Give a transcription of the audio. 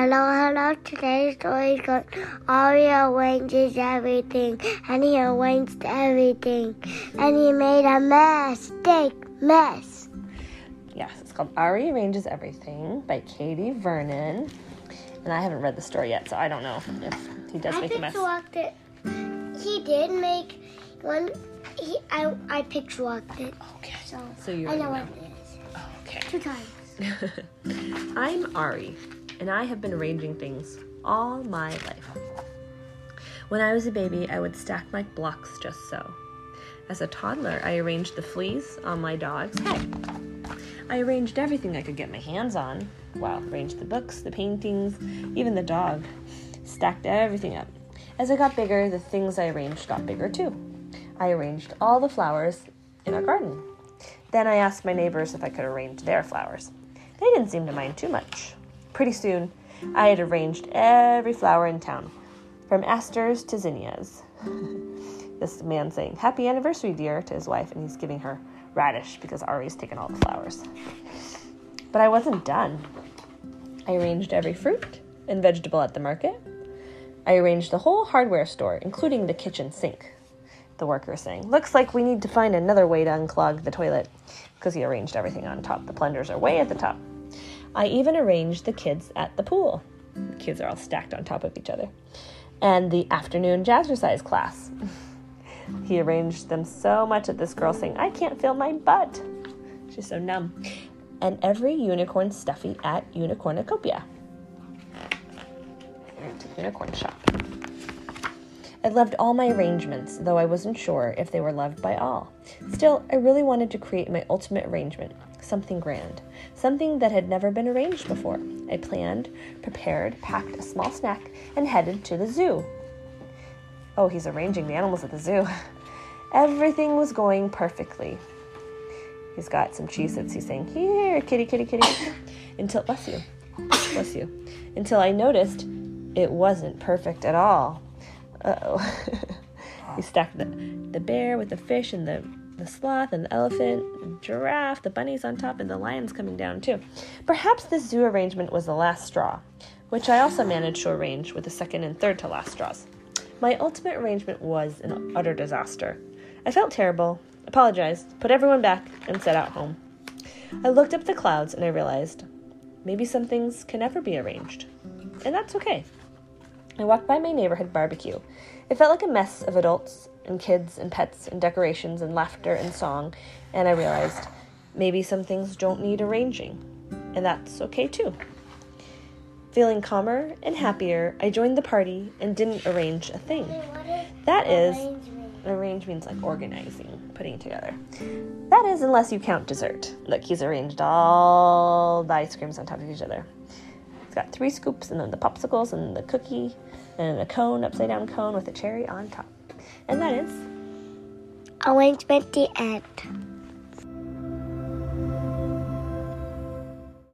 Hello, hello. Today's story is called Ari arranges everything, and he arranged everything, and he made a mess, mistake mess. Yes, it's called Ari Arranges Everything by Katie Vernon. And I haven't read the story yet, so I don't know if he does I make a mess. walked it. He did make one. He, I, I picture walked it, Okay. so, So you I know already what it is. Oh, okay. Two times. I'm Ari, and I have been arranging things all my life. When I was a baby, I would stack my blocks just so. As a toddler, I arranged the fleas on my dog's head. I arranged everything I could get my hands on. Wow, arranged the books, the paintings, even the dog. Stacked everything up. As I got bigger, the things I arranged got bigger too. I arranged all the flowers in our garden. Then I asked my neighbors if I could arrange their flowers. They didn't seem to mind too much. Pretty soon, I had arranged every flower in town, from asters to zinnias. this man saying, Happy anniversary, dear, to his wife, and he's giving her radish because Ari's taken all the flowers. But I wasn't done. I arranged every fruit and vegetable at the market. I arranged the whole hardware store, including the kitchen sink. The worker saying, Looks like we need to find another way to unclog the toilet because he arranged everything on top. The plungers are way at the top. I even arranged the kids at the pool. The kids are all stacked on top of each other. And the afternoon jazzercise class. he arranged them so much that this girl saying, I can't feel my butt. She's so numb. And every unicorn stuffy at the unicorn shop. I loved all my arrangements, though I wasn't sure if they were loved by all. Still, I really wanted to create my ultimate arrangement, something grand, something that had never been arranged before. I planned, prepared, packed a small snack, and headed to the zoo. Oh, he's arranging the animals at the zoo. Everything was going perfectly. He's got some Cheez Its. He's saying, Here, kitty, kitty, kitty. Until, bless you, bless you. Until I noticed it wasn't perfect at all. Uh oh. you stacked the, the bear with the fish and the, the sloth and the elephant, the giraffe, the bunnies on top, and the lions coming down too. Perhaps this zoo arrangement was the last straw, which I also managed to arrange with the second and third to last straws. My ultimate arrangement was an utter disaster. I felt terrible, apologized, put everyone back, and set out home. I looked up the clouds and I realized maybe some things can never be arranged. And that's okay. I walked by my neighborhood barbecue. It felt like a mess of adults and kids and pets and decorations and laughter and song, and I realized maybe some things don't need arranging, and that's okay too. Feeling calmer and happier, I joined the party and didn't arrange a thing. That is, arrange means like organizing, putting together. That is, unless you count dessert. Look, he's arranged all the ice creams on top of each other. It's got three scoops, and then the popsicles, and the cookie, and a cone, upside down cone with a cherry on top. And that is Arrangement the end.